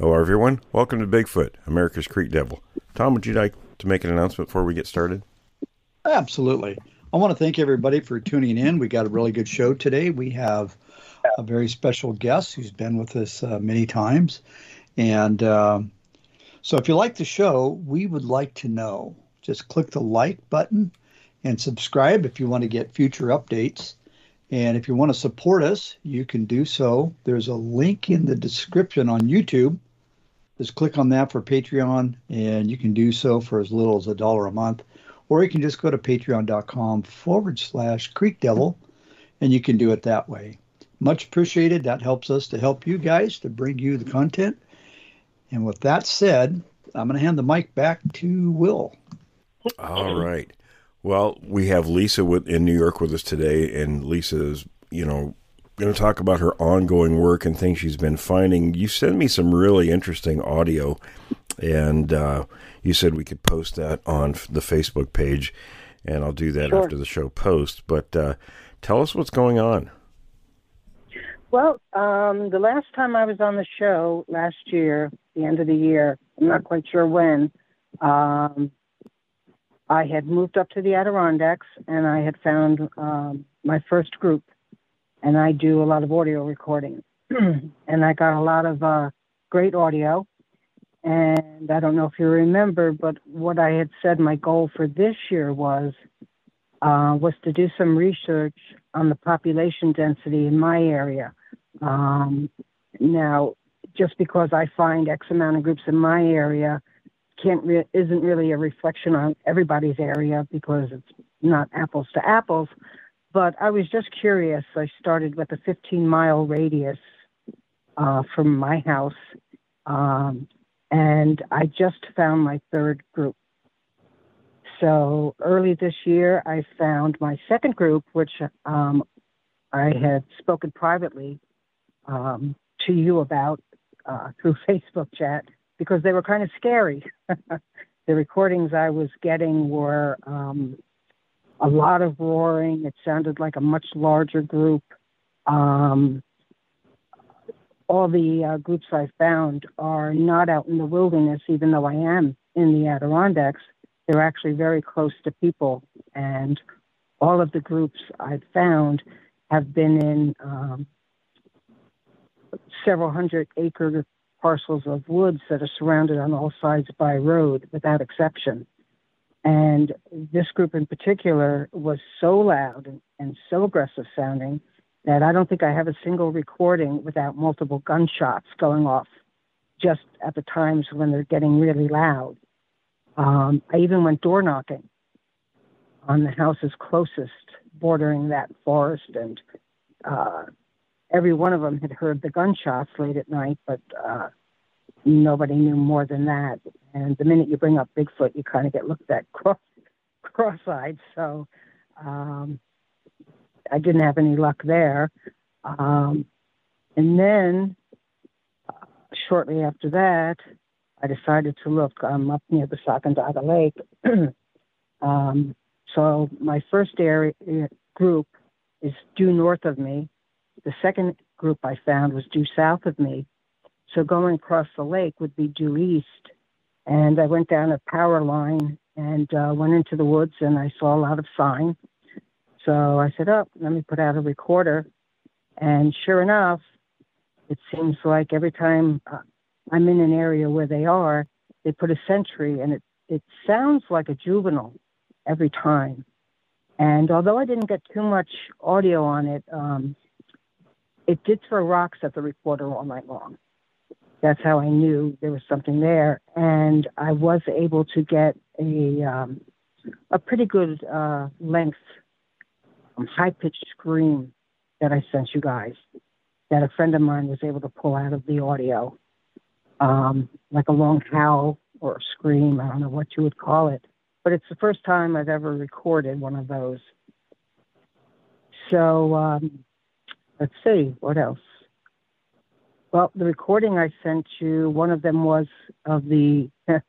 Hello, everyone. Welcome to Bigfoot, America's Creek Devil. Tom, would you like to make an announcement before we get started? Absolutely. I want to thank everybody for tuning in. We got a really good show today. We have a very special guest who's been with us uh, many times. And uh, so, if you like the show, we would like to know. Just click the like button and subscribe if you want to get future updates. And if you want to support us, you can do so. There's a link in the description on YouTube just click on that for Patreon, and you can do so for as little as a dollar a month. Or you can just go to patreon.com forward slash Creek Devil, and you can do it that way. Much appreciated. That helps us to help you guys to bring you the content. And with that said, I'm going to hand the mic back to Will. All right. Well, we have Lisa with, in New York with us today, and Lisa is, you know, going to talk about her ongoing work and things she's been finding. You sent me some really interesting audio, and uh, you said we could post that on the Facebook page, and I'll do that sure. after the show post. But uh, tell us what's going on. Well, um, the last time I was on the show last year, the end of the year, I'm not quite sure when. Um, I had moved up to the Adirondacks and I had found um, my first group and I do a lot of audio recording. and I got a lot of uh, great audio. And I don't know if you remember, but what I had said my goal for this year was uh, was to do some research on the population density in my area. Um, now, just because I find X amount of groups in my area can't re- isn't really a reflection on everybody's area because it's not apples to apples. But I was just curious. I started with a 15 mile radius uh, from my house, um, and I just found my third group. So early this year, I found my second group, which um, I had spoken privately um, to you about uh, through Facebook chat because they were kind of scary. the recordings I was getting were um, a lot of roaring. It sounded like a much larger group. Um, all the uh, groups I've found are not out in the wilderness, even though I am in the Adirondacks. They're actually very close to people. And all of the groups I've found have been in um, several hundred acre parcels of woods that are surrounded on all sides by road without exception. And this group in particular was so loud and, and so aggressive sounding that I don't think I have a single recording without multiple gunshots going off just at the times when they're getting really loud. Um, I even went door knocking on the houses closest bordering that forest, and uh, every one of them had heard the gunshots late at night, but uh, nobody knew more than that. And the minute you bring up Bigfoot, you kind of get looked at cross cross-eyed. So um, I didn't have any luck there. Um, and then uh, shortly after that, I decided to look. I'm up near the Sacandaga Lake. um, so my first area group is due north of me. The second group I found was due south of me. So going across the lake would be due east. And I went down a power line and uh, went into the woods and I saw a lot of sign. So I said, oh, let me put out a recorder. And sure enough, it seems like every time uh, I'm in an area where they are, they put a sentry, and it it sounds like a juvenile every time. And although I didn't get too much audio on it, um, it did throw rocks at the recorder all night long. That's how I knew there was something there, and I was able to get a um, a pretty good uh, length, um, high pitched scream that I sent you guys. That a friend of mine was able to pull out of the audio, um, like a long howl or scream. I don't know what you would call it, but it's the first time I've ever recorded one of those. So um, let's see what else. Well, the recording I sent you, one of them was of the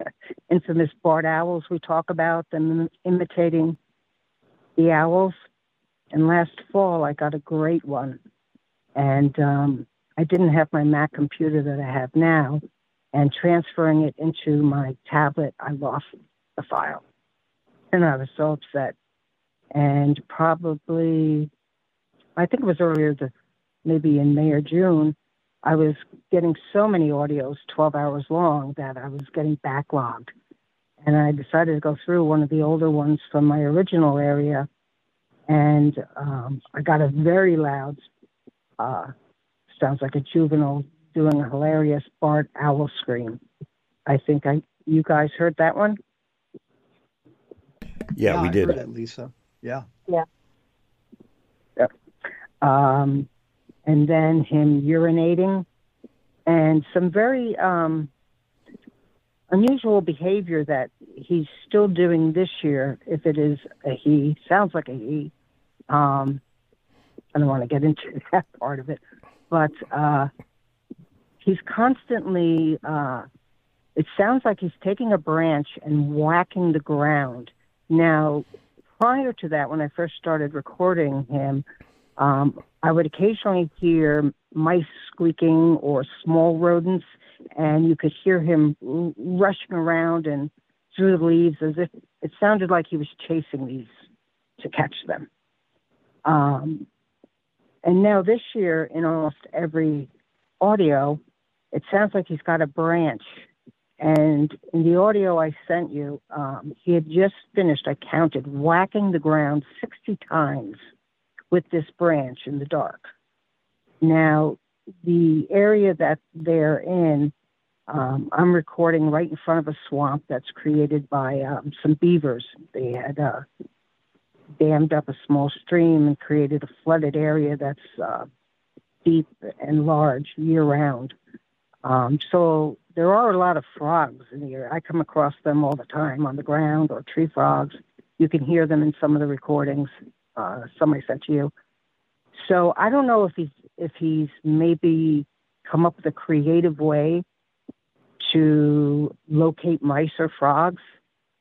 infamous barred owls we talk about, them imitating the owls. And last fall, I got a great one. And um, I didn't have my Mac computer that I have now. And transferring it into my tablet, I lost the file. And I was so upset. And probably, I think it was earlier, the, maybe in May or June, I was getting so many audios, 12 hours long, that I was getting backlogged. And I decided to go through one of the older ones from my original area. And um, I got a very loud, uh, sounds like a juvenile doing a hilarious barred owl scream. I think I you guys heard that one. Yeah, yeah we I did. heard it, Lisa. Yeah. Yeah. Yep. Um, and then him urinating, and some very um, unusual behavior that he's still doing this year. If it is a he, sounds like a he. Um, I don't want to get into that part of it, but uh, he's constantly. Uh, it sounds like he's taking a branch and whacking the ground. Now, prior to that, when I first started recording him, um, I would occasionally hear mice squeaking or small rodents, and you could hear him rushing around and through the leaves as if it sounded like he was chasing these to catch them. Um, and now this year, in almost every audio, it sounds like he's got a branch. And in the audio I sent you, um, he had just finished, I counted, whacking the ground 60 times with this branch in the dark. Now, the area that they're in, um, I'm recording right in front of a swamp that's created by um, some beavers. They had uh, dammed up a small stream and created a flooded area that's uh, deep and large year round. Um, so there are a lot of frogs in the area. I come across them all the time on the ground or tree frogs. You can hear them in some of the recordings. Uh, somebody sent to you. So I don't know if he's if he's maybe come up with a creative way to locate mice or frogs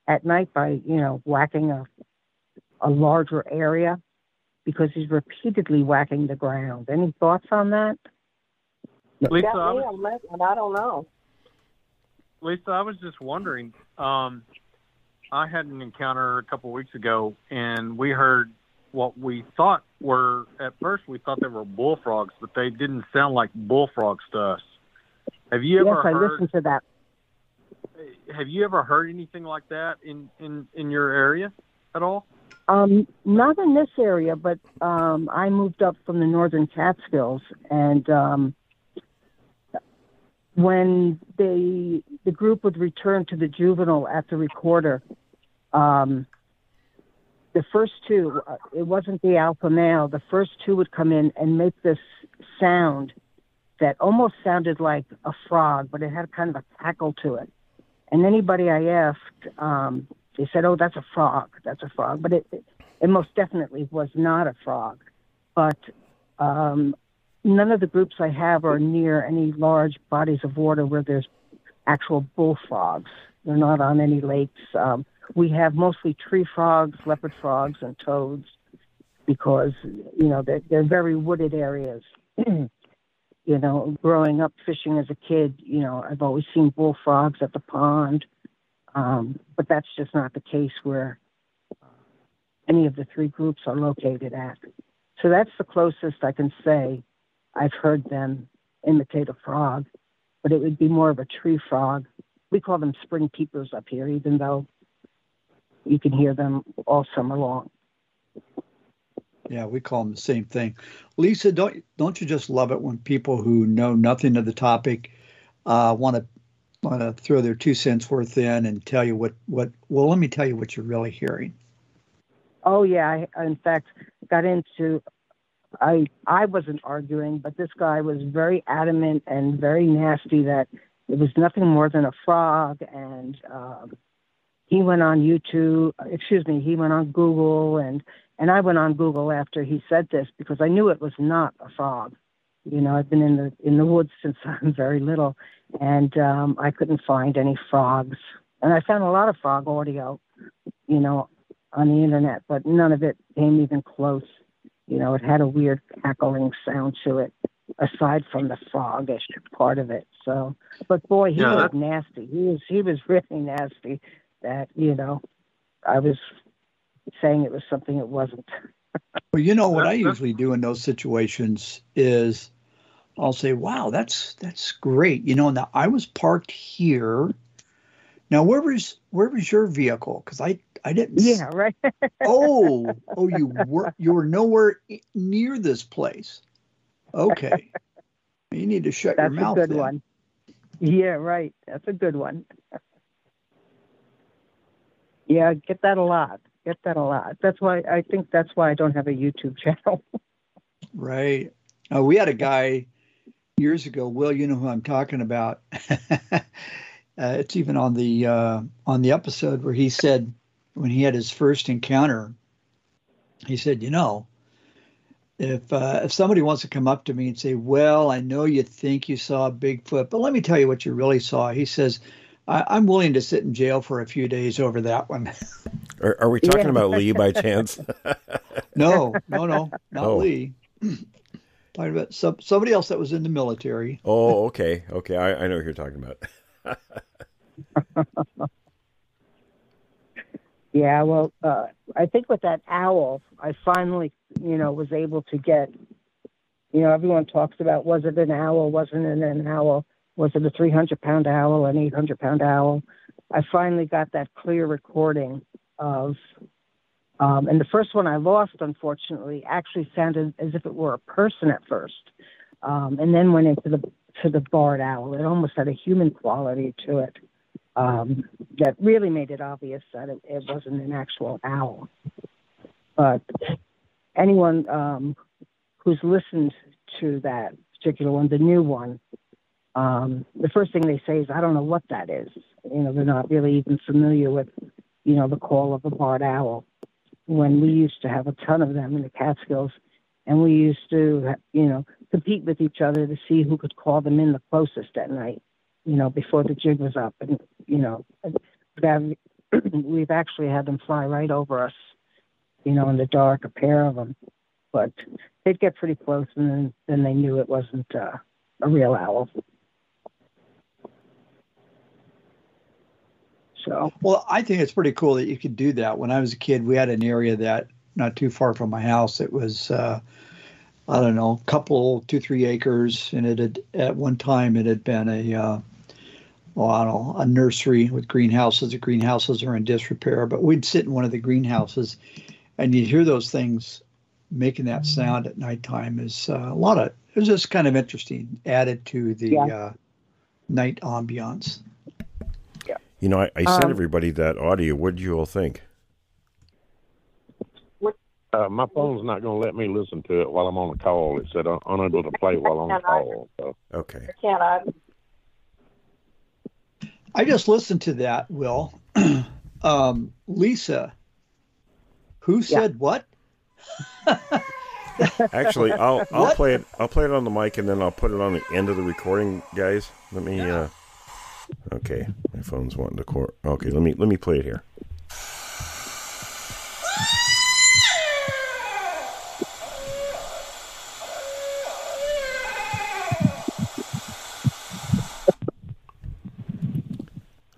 at night by you know whacking a a larger area because he's repeatedly whacking the ground. Any thoughts on that? Lisa, I was, on that one. I don't know. Lisa, I was just wondering. Um, I had an encounter a couple weeks ago, and we heard what we thought were at first we thought they were bullfrogs, but they didn't sound like bullfrogs to us. Have you yes, ever I heard? listened to that. Have you ever heard anything like that in in in your area at all? Um, not in this area, but um, I moved up from the northern Catskills, and um, when they the group would return to the juvenile at the recorder, um, the first two, uh, it wasn't the alpha male. The first two would come in and make this sound that almost sounded like a frog, but it had kind of a cackle to it. And anybody I asked, um, they said, "Oh, that's a frog. That's a frog." But it, it, most definitely was not a frog. But um, none of the groups I have are near any large bodies of water where there's actual bullfrogs. They're not on any lakes. Um, we have mostly tree frogs, leopard frogs, and toads because you know they're, they're very wooded areas. you know, growing up fishing as a kid, you know, I've always seen bullfrogs at the pond, um, but that's just not the case where any of the three groups are located at. So that's the closest I can say I've heard them imitate a frog, but it would be more of a tree frog. We call them spring peepers up here, even though you can hear them all summer long. Yeah, we call them the same thing. Lisa, don't don't you just love it when people who know nothing of the topic uh, want to want to throw their two cents worth in and tell you what what? Well, let me tell you what you're really hearing. Oh yeah, I in fact got into. I I wasn't arguing, but this guy was very adamant and very nasty that it was nothing more than a frog, and um, he went on YouTube. Excuse me, he went on Google and and I went on Google after he said this because I knew it was not a frog. You know, I've been in the in the woods since I'm very little, and um, I couldn't find any frogs. And I found a lot of frog audio, you know, on the internet, but none of it came even close. You know, it had a weird cackling sound to it, aside from the frogish part of it. So, but boy, he was nasty. He was he was really nasty. That you know, I was saying it was something it wasn't. Well, you know what I usually do in those situations is I'll say, "Wow, that's that's great." You know, now I was parked here. Now, where was where was your vehicle? Because I I didn't. Yeah, right. Oh, oh, you were you were nowhere near this place. Okay, you need to shut That's your a good then. one. Yeah, right. That's a good one. Yeah, get that a lot. Get that a lot. That's why I think that's why I don't have a YouTube channel. Right. Uh, we had a guy years ago. Will, you know who I'm talking about? uh, it's even on the uh, on the episode where he said when he had his first encounter, he said, "You know, if uh, if somebody wants to come up to me and say, well, I know you think you saw Bigfoot, but let me tell you what you really saw," he says. I, I'm willing to sit in jail for a few days over that one. Are, are we talking Yeah. about Lee by chance? no, no, no, not Oh. Lee. Talking about some, somebody else that was in the military. oh, okay, okay. I, I know what you're talking about. Yeah, well, uh, I think with that owl, I finally, you know, was able to get, you know, everyone talks about was it an owl, wasn't it an owl, was it a 300 pound owl, an 800 pound owl? I finally got that clear recording of, um, and the first one I lost, unfortunately, actually sounded as if it were a person at first, um, and then went into the to the barred owl. It almost had a human quality to it um, that really made it obvious that it, it wasn't an actual owl. But anyone um, who's listened to that particular one, the new one, um, the first thing they say is, "I don't know what that is." You know, they're not really even familiar with, you know, the call of a barred owl. When we used to have a ton of them in the Catskills, and we used to, you know, compete with each other to see who could call them in the closest at night you know, before the jig was up. And, you know, we've actually had them fly right over us, you know, in the dark, a pair of them. But they'd get pretty close, and then, then they knew it wasn't uh, a real owl. So, Well, I think it's pretty cool that you could do that. When I was a kid, we had an area that not too far from my house. It was, uh, I don't know, a couple, two, three acres, and it had at one time it had been a, uh, well, I don't know, a nursery with greenhouses. The greenhouses are in disrepair, but we'd sit in one of the greenhouses, and you'd hear those things making that sound at nighttime. Is uh, a lot of it was just kind of interesting, added to the Yeah. uh, night ambiance. You know, I, I sent Um, everybody that audio. What did you all think? Uh, my phone's not going to let me listen to it while I'm on a call. It said I'm unable to play while on a call. So Okay. can I? I just listened to that, Will. um, Lisa, who said what? Actually, I'll I'll What? play it. I'll play it on the mic and then I'll put it on the end of the recording, guys. Let me. uh Okay, my phone's wanting to core. Okay, let me let me play it here.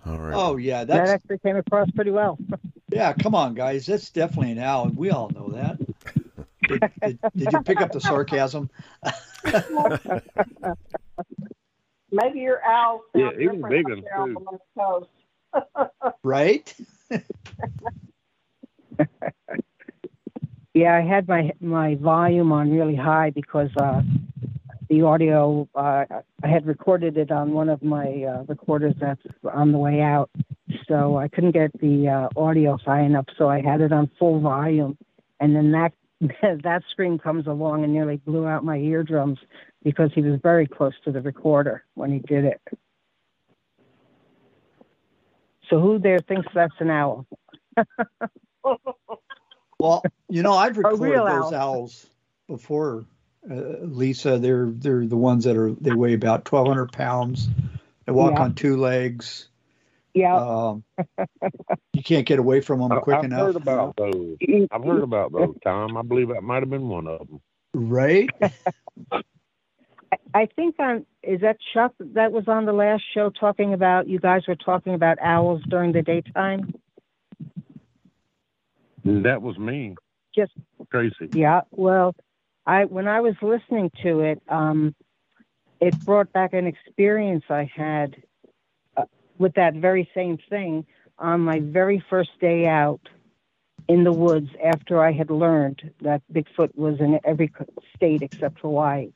All right. Oh yeah, That actually came across pretty well. yeah. Come on, guys, that's definitely an owl. We all know that. Did, did, did you pick up the sarcasm? Maybe your owl Yeah, sounds even different big up ones, there on too. Coast. right? Yeah, I had my my volume on really high because uh, the audio uh, I had recorded it on one of my uh, recorders that's on the way out, so I couldn't get the uh, audio high enough, so I had it on full volume, and then that that scream comes along and nearly blew out my eardrums because he was very close to the recorder when he did it. So who there thinks that's an owl? Well, you know, I've recorded real those owl. owls before, uh, Lisa. They're they're the ones that are they weigh about twelve hundred pounds. They walk Yeah. on two legs. Yeah. Um, you can't get away from them I- quick I've enough. heard about those. I've heard about those, Tom. I believe that might have been one of them. Right? I think on is that Chuck that was on the last show talking about you guys were talking about owls during the daytime. That was me, Just crazy. yeah. Well, I when I was listening to it, um, it brought back an experience I had uh, with that very same thing on my very first day out in the woods after I had learned that Bigfoot was in every state except Hawaii.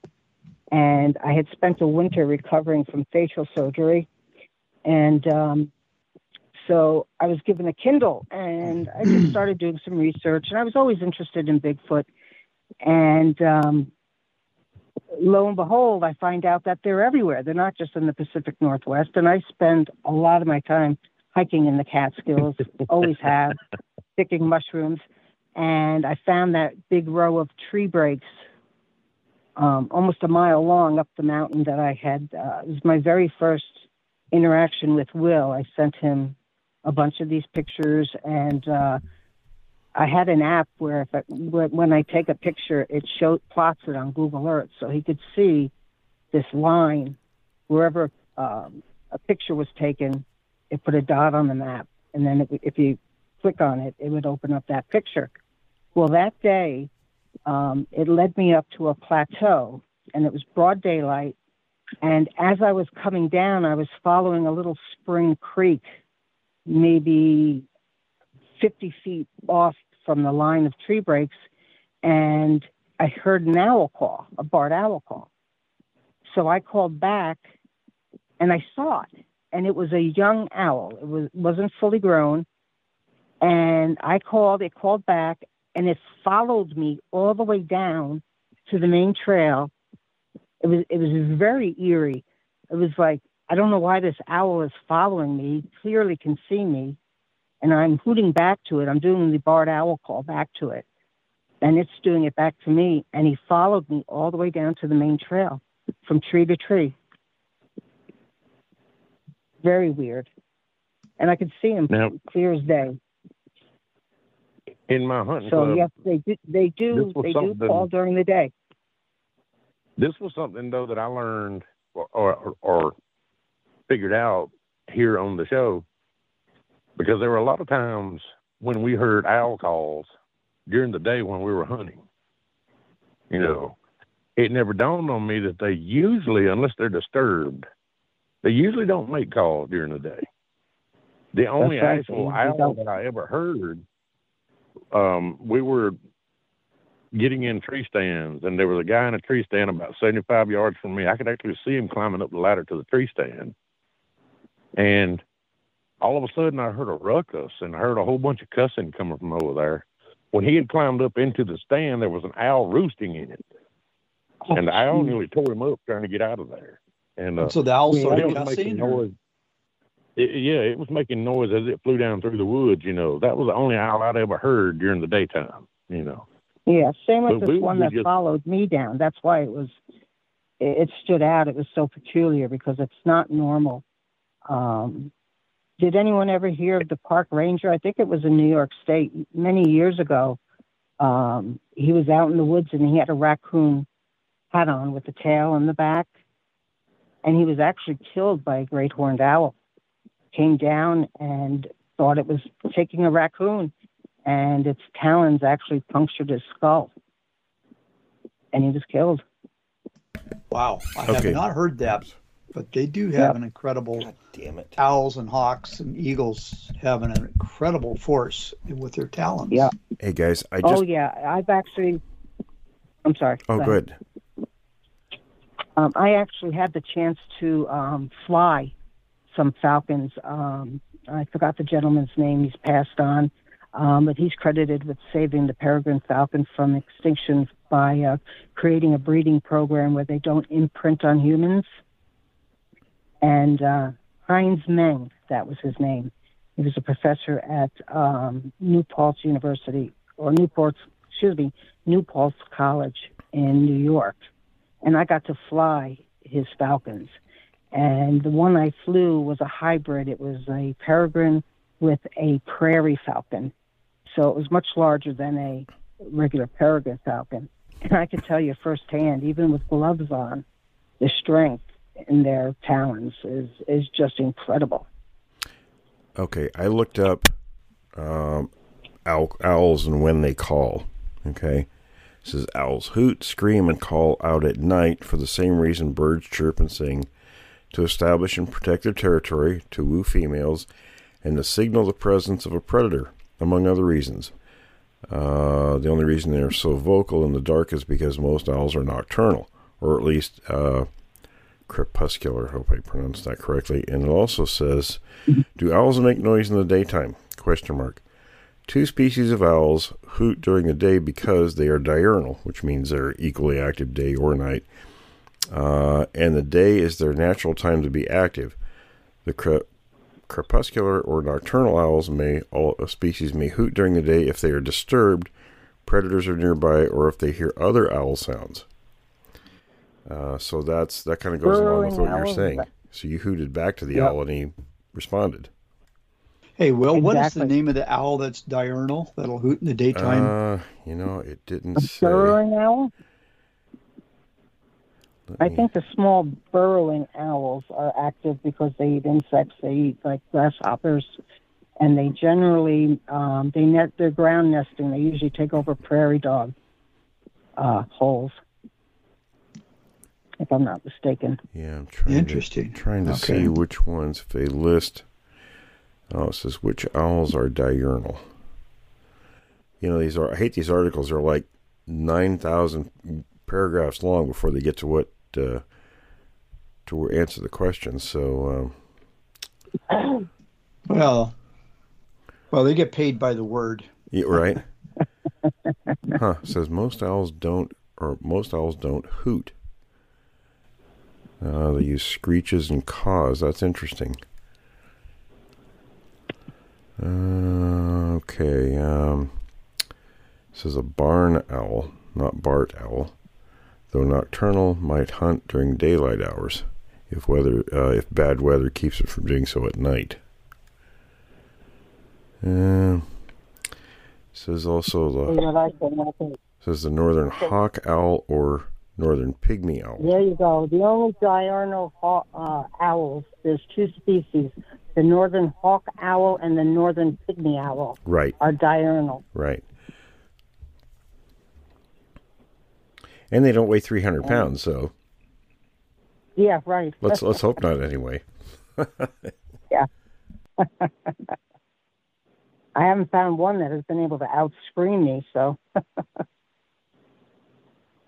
And I had spent a winter recovering from facial surgery. And um, so I was given a Kindle and I just started doing some research. And I was always interested in Bigfoot. And um, lo and behold, I find out that they're everywhere. They're not just in the Pacific Northwest. And I spend a lot of my time hiking in the Catskills, always have, picking mushrooms. And I found that big row of tree breaks um, almost a mile long up the mountain that I had. Uh, it was my very first interaction with Will. I sent him a bunch of these pictures, and uh, I had an app where if I, when I take a picture, it show plots it on Google Earth, so he could see this line wherever um, a picture was taken. It put a dot on the map, and then if, if you click on it, it would open up that picture. Well, that day, um, it led me up to a plateau, and it was broad daylight. And as I was coming down, I was following a little spring creek, maybe 50 feet off from the line of tree breaks, and I heard an owl call, a barred owl call. So I called back, and I saw it, and it was a young owl. It was wasn't fully grown, and I called. It called back, and it followed me all the way down to the main trail. It was it was very eerie. It was like I don't know why this owl is following me. He clearly can see me, and I'm hooting back to it. I'm doing the barred owl call back to it, and it's doing it back to me. And he followed me all the way down to the main trail, from tree to tree. Very weird, and I could see him Now, clear as day. In my hunting So club, yes, they do. They do. They do call during the day. this was something though that I learned or, or or figured out here on the show because there were a lot of times when we heard owl calls during the day when we were hunting. You know, it never dawned on me that they usually, unless they're disturbed, they usually don't make calls during the day. The only actual owl that I ever heard, um, we were getting in tree stands, and there was a guy in a tree stand about 75 yards from me. I could actually see him climbing up the ladder to the tree stand. And all of a sudden, I heard a ruckus and I heard a whole bunch of cussing coming from over there. When he had climbed up into the stand, there was an owl roosting in it. and the owl geez. nearly tore him up trying to get out of there. And uh, so the owl started cussing. noise. It, yeah, it was making noise as it flew down through the woods. You know, that was the only owl I'd ever heard during the daytime. You know, Yeah, same with But this we one would that just- followed me down. That's why it was, it, it stood out. It was so peculiar because it's not normal. Um, did anyone ever hear of the park ranger? I think it was in New York State many years ago. Um, he was out in the woods and he had a raccoon hat on with the tail in the back, and he was actually killed by a great horned owl. Came down and thought it was taking a raccoon, and its talons actually punctured his skull. and he was killed. Wow, I Okay. have not heard that, but they do have an incredible. damn it! Owls and hawks and eagles have an incredible force with their talons. Yeah. Hey guys, I just. oh yeah, I've actually. I'm sorry. oh Go good. Um, I actually had the chance to um, fly some falcons. Um, I forgot the gentleman's name. He's passed on, um, but he's credited with saving the peregrine falcon from extinction by uh, creating a breeding program where they don't imprint on humans. And uh, Heinz Meng, that was his name. He was a professor at um, New Paltz University, or Newport's, excuse me, New Paltz College in New York and I got to fly his falcons. And the one I flew was a hybrid. It was a peregrine with a prairie falcon. So it was much larger than a regular peregrine falcon. And I can tell you firsthand, even with gloves on, the strength in their talons is, is just incredible. Okay, I looked up um, owl, owls and when they call. Okay, it says owls hoot, scream, and call out at night for the same reason birds chirp and sing to establish and protect their territory, to woo females, and to signal the presence of a predator, among other reasons. Uh, the only reason they're so vocal in the dark is because most owls are nocturnal, or at least uh, crepuscular. I hope I pronounced that correctly. And it also says, "Do owls make noise in the daytime?" Question mark. Two species of owls hoot during the day because they are diurnal, which means they're equally active day or night, uh, and the day is their natural time to be active. The cre- crepuscular or nocturnal owls may all a species may hoot during the day if they are disturbed, predators are nearby, or if they hear other owl sounds. Uh, so that's that kind of goes along with what you're owls. saying. So you hooted back to the Yep. owl, and he responded. Hey, Will, what is the name of the owl that's diurnal that'll hoot in the daytime? Uh, you know, it didn't A say. burrowing owl? Let I me- think the small burrowing owls are active because they eat insects. They eat like grasshoppers, and they generally um, they net their ground nesting. They usually take over prairie dog uh, holes, if I'm not mistaken. Yeah, I'm trying Interesting. To, trying to Okay. see which ones if they list. Oh, it says which owls are diurnal. You know, these are. I hate these articles. They're like nine thousand paragraphs long before they get to what uh, to answer the question. So, um, Well, well, they get paid by the word. yeah, right? huh? Says most owls don't, or most owls don't hoot. Uh, they use screeches and caws. That's interesting. Uh, okay. Um, this is a barn owl, not barred owl. Though nocturnal, might hunt during daylight hours, if weather uh, if bad weather keeps it from doing so at night. Uh, says also the What I said, I think- says the northern hawk owl or northern pygmy owl. There you go. The only diurnal haw- uh, owls. There's two species: the northern hawk owl and the northern pygmy owl Right, are diurnal. right. And they don't weigh three hundred oh. pounds, so Yeah, right. let's let's hope not anyway. yeah. I haven't found one that has been able to outscream me, so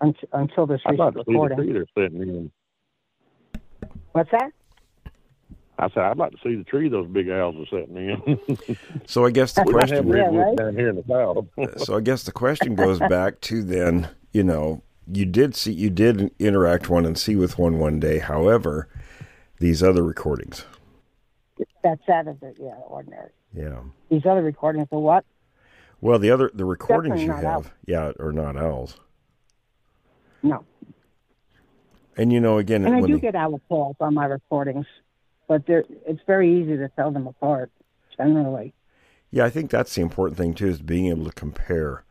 until, until this I'd like recent to see the recording. tree they're sitting in. What's that? I said I'd like to see the tree those big owls are sitting in. So I guess the we don't have question Yeah, right? down here in the south. so I guess the question goes back to then, you know, you did see you did interact one and see with one one day. However, these other recordings. That's out of the yeah ordinary. Yeah. These other recordings are what? Well, the other the recordings you have, owls. yeah, are not owls. No. And you know, again, And I do the- get owl calls on my recordings, but they're, it's very easy to tell them apart. Generally, Yeah, I think that's the important thing too, is being able to compare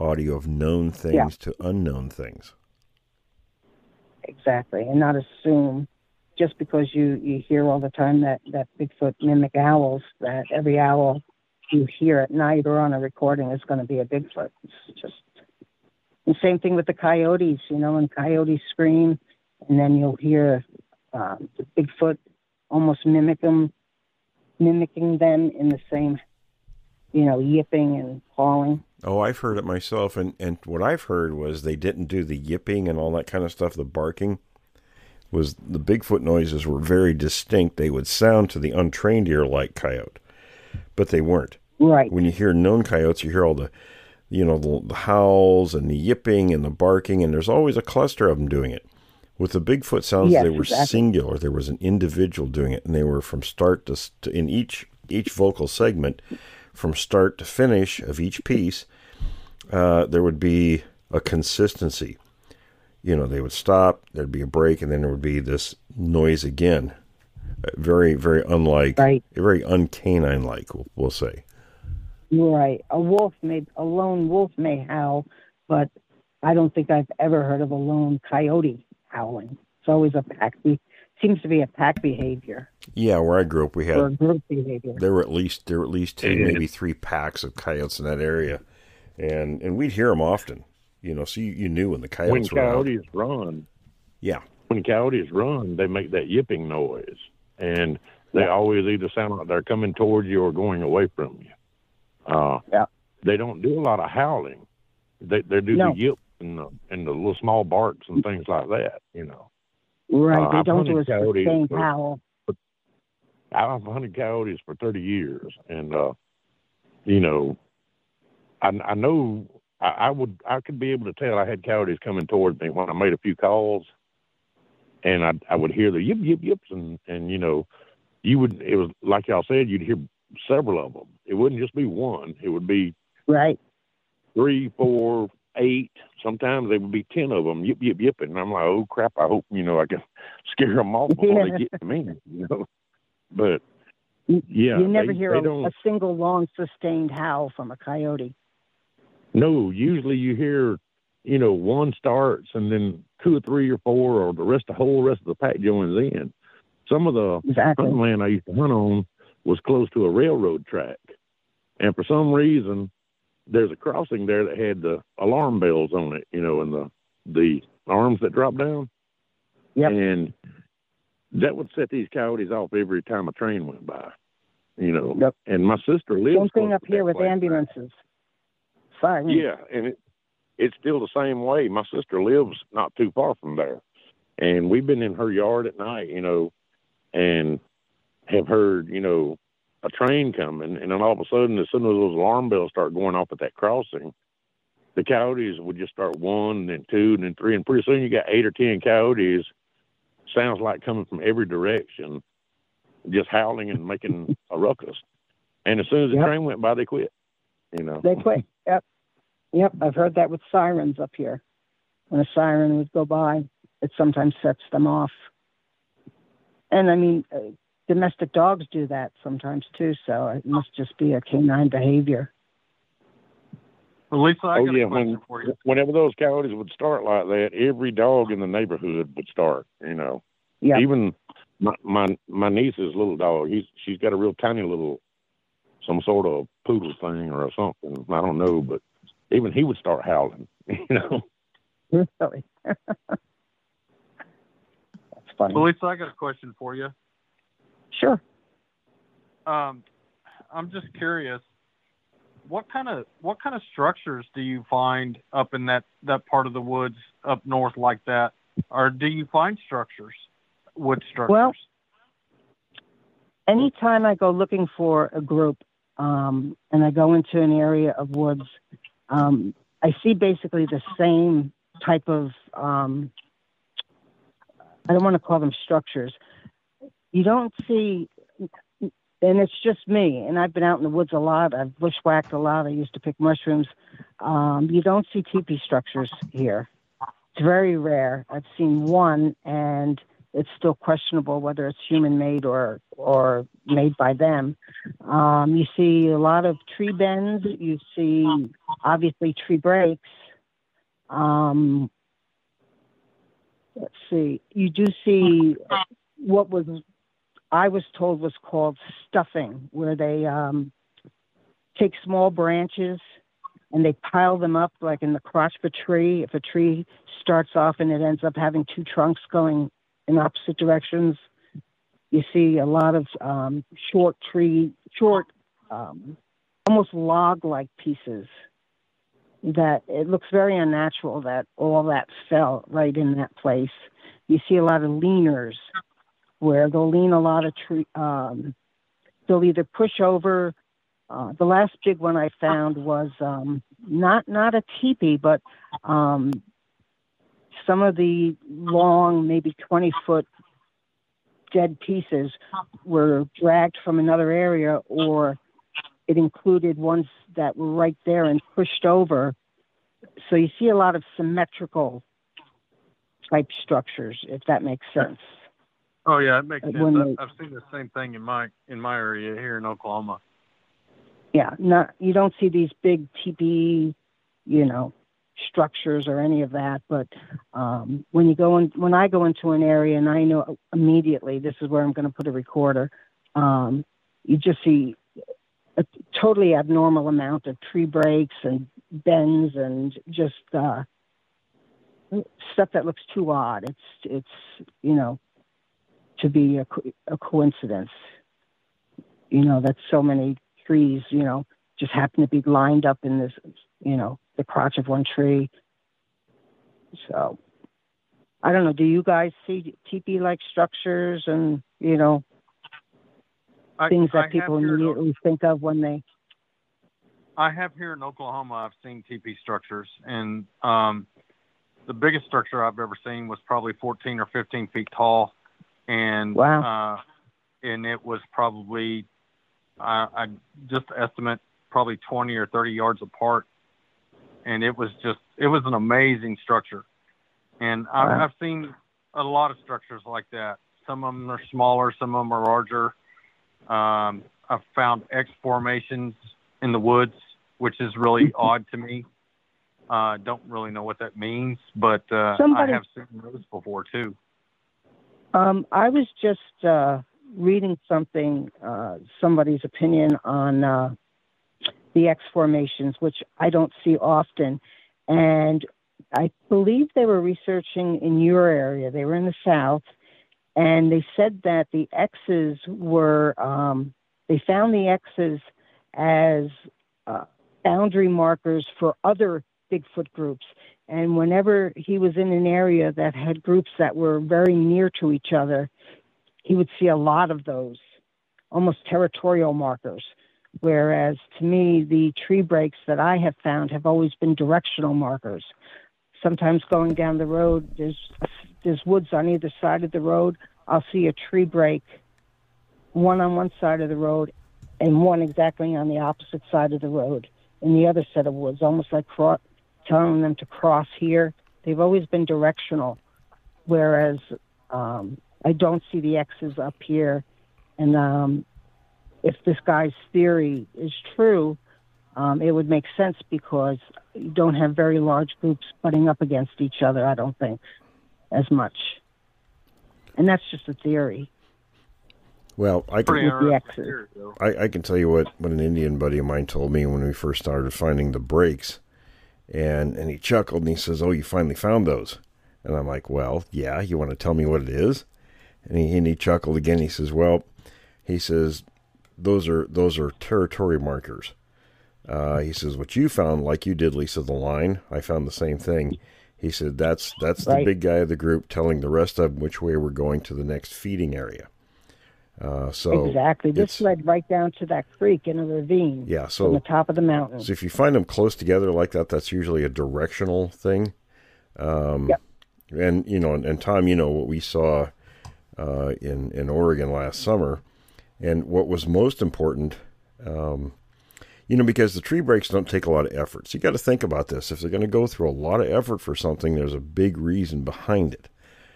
audio of known things to unknown things. exactly, and not assume just because you you hear all the time that that Bigfoot mimic owls that every owl you hear at night or on a recording is going to be a Bigfoot. It's just the same thing with the coyotes, you know, when coyotes scream, and then you'll hear um, the Bigfoot almost mimic them, mimicking them in the same, you know, yipping and calling. Oh, I've heard it myself, and and what I've heard was they didn't do the yipping and all that kind of stuff, the barking. Was the Bigfoot noises were very distinct. They would sound to the untrained ear like coyote, but they weren't. Right. When you hear known coyotes, you hear all the, you know, the, the howls and the yipping and the barking, and there's always a cluster of them doing it. With the Bigfoot sounds, Yes, they were exactly. singular. There was an individual doing it, and they were from start to, in each each vocal segment, from start to finish of each piece. Uh, there would be a consistency. You know, they would stop. There'd be a break, and then there would be this noise again. Uh, Very, very unlike, Right. very uncanine like. We'll, we'll say. Right. A wolf may, a lone wolf may howl, but I don't think I've ever heard of a lone coyote howling. It's always a pack. Be- seems to be a pack behavior Yeah, where I grew up, we or a had group behavior. there were at least there were at least two, maybe three packs of coyotes in that area, and and we'd hear them often. You know, so you, you knew when the when coyotes were out. coyotes run, Yeah, when coyotes run, they make that yipping noise, and they always either sound like they're coming towards you or going away from you. Uh, Yeah. They don't do a lot of howling. They they do No. the yip and the and the little small barks and things like that. You know, Right. Uh, they I've don't do a hunted coyotes sustained for- I've hunted coyotes for thirty years, and uh, you know, I I know I, I would I could be able to tell I had coyotes coming towards me when I made a few calls, and I I would hear the yip yip yips, and and you know, you would it was like y'all said you'd hear several of them. It wouldn't just be one. It would be Right. three, four, eight. Sometimes they would be ten of them, yip yip yip, and I'm like, oh crap! I hope you know I can scare them off before they get to me. You know, but yeah, you never they- hear they a, a single long sustained howl from a coyote. No, usually you hear, you know, one starts and then two or three or four, or the rest, the whole rest of the pack joins in. Some of the Exactly. hunting land I used to hunt on was close to a railroad track, and for some reason, there's a crossing there that had the alarm bells on it, you know, and the the arms that drop down. Yep. And that would set these coyotes off every time a train went by, you know. Yep. And my sister lives. Same thing up here with place. ambulances. Sorry. Yeah, and it, it's still the same way. My sister lives not too far from there, and we've been in her yard at night, you know, and have heard, you know, a train coming, and then all of a sudden, as soon as those alarm bells start going off at that crossing, the coyotes would just start one, and then two, and then three, and pretty soon you got eight or ten coyotes. Sounds like coming from every direction, just howling and making a ruckus. And as soon as the Yep. train went by, they quit. You know. They quit. Yep. Yep. I've heard that with sirens up here. When a siren would go by, it sometimes sets them off. And I mean, uh, domestic dogs do that sometimes too. So it must just be a canine behavior. Well, Lisa, I oh got yeah, a question when, for you. whenever those coyotes would start like that, every dog in the neighborhood would start. You know, Yeah. even my my my niece's little dog. He's she's got a real tiny little, some sort of poodle thing or something. I don't know, but even he would start howling. You know. Really. That's funny. Well, Lisa, I got a question for you. Sure. Um, I'm just curious, what kind of what kind of structures do you find up in that that part of the woods up north like that, or do you find structures, wood structures? Well, anytime I go looking for a group um, and I go into an area of woods, um, I see basically the same type of, um, I don't want to call them structures. You don't see, and it's just me, and I've been out in the woods a lot. I've bushwhacked a lot. I used to pick mushrooms. Um, you don't see teepee structures here. It's very rare. I've seen one, and it's still questionable whether it's human made or or made by them. Um, you see a lot of tree bends. You see obviously tree breaks. Um, let's see. You do see what was I was told was called stuffing, where they um, take small branches and they pile them up like in the crotch of a tree. If a tree starts off and it ends up having two trunks going in opposite directions, you see a lot of um, short tree, short, um, almost log-like pieces. That it looks very unnatural that all that fell right in that place. You see a lot of leaners where they'll lean a lot of tree. Um, they'll either push over. Uh, the last big one I found was um, not not a teepee, but um, some of the long, maybe twenty foot dead pieces were dragged from another area, or it included ones that were right there and pushed over. So you see a lot of symmetrical type structures, if that makes sense. Oh yeah, it makes sense. they- I've seen the same thing in my in my area here in Oklahoma. Yeah, not you don't see these big teepee, you know, structures or any of that. But um, when you go in, when I go into an area and I know immediately this is where I'm going to put a recorder, um, you just see a totally abnormal amount of tree breaks and bends and just uh, stuff that looks too odd. It's it's you know to be a, a coincidence. You know that so many trees, you know, just happen to be lined up in this, you know, the crotch of one tree. So I don't know. Do you guys see teepee-like structures and you know I, things I that have people immediately think of when they? I have here in Oklahoma. I've seen teepee structures, and um, the biggest structure I've ever seen was probably 14 or 15 feet tall, and Wow. uh, and it was probably I, I just estimate probably 20 or 30 yards apart, and it was just it was an amazing structure, and Wow. I've, I've seen a lot of structures like that. Some of them are smaller, some of them are larger. Um, I've found X formations in the woods, which is really odd to me. Uh, don't really know what that means, but uh, Somebody- I have seen those before too. Um, I was just uh, reading something, uh, somebody's opinion on uh, the X formations, which I don't see often. And I believe they were researching in your area. They were in the South. And they said that the X's were, um, they found the X's as uh, boundary markers for other Bigfoot groups. And whenever he was in an area that had groups that were very near to each other, he would see a lot of those, almost territorial markers. Whereas to me, the tree breaks that I have found have always been directional markers. Sometimes going down the road, there's there's woods on either side of the road. I'll see a tree break, one on one side of the road, and one exactly on the opposite side of the road in the other set of woods, almost like cro- telling them to cross here. They've always been directional, whereas um, I don't see the X's up here. And um, if this guy's theory is true, um, it would make sense because you don't have very large groups butting up against each other, I don't think, as much. And that's just a theory. Well, I can With the interesting X's. theory. I, I can tell you what, what an Indian buddy of mine told me when we first started finding the breaks, and and he chuckled and he says, "Oh, you finally found those," and I'm like, "Well, yeah. You want to tell me what it is?" And he and he chuckled again. He says, "Well," he says, "those are those are territory markers." Uh, he says, "What you found, like you did, Lisa, the line. I found the same thing." He said, "That's that's the big guy of the group telling the rest of them which way we're going to the next feeding area." Uh, so exactly. This led right down to that creek in a ravine Yeah, from so the top of the mountain. so if you find them close together like that, that's usually a directional thing. Um, Yep. And you know, and, and Tom, you know what we saw uh, in in Oregon last summer, and what was most important, um, you know, because the tree breaks don't take a lot of effort. So you got to think about this. If they're going to go through a lot of effort for something, there's a big reason behind it.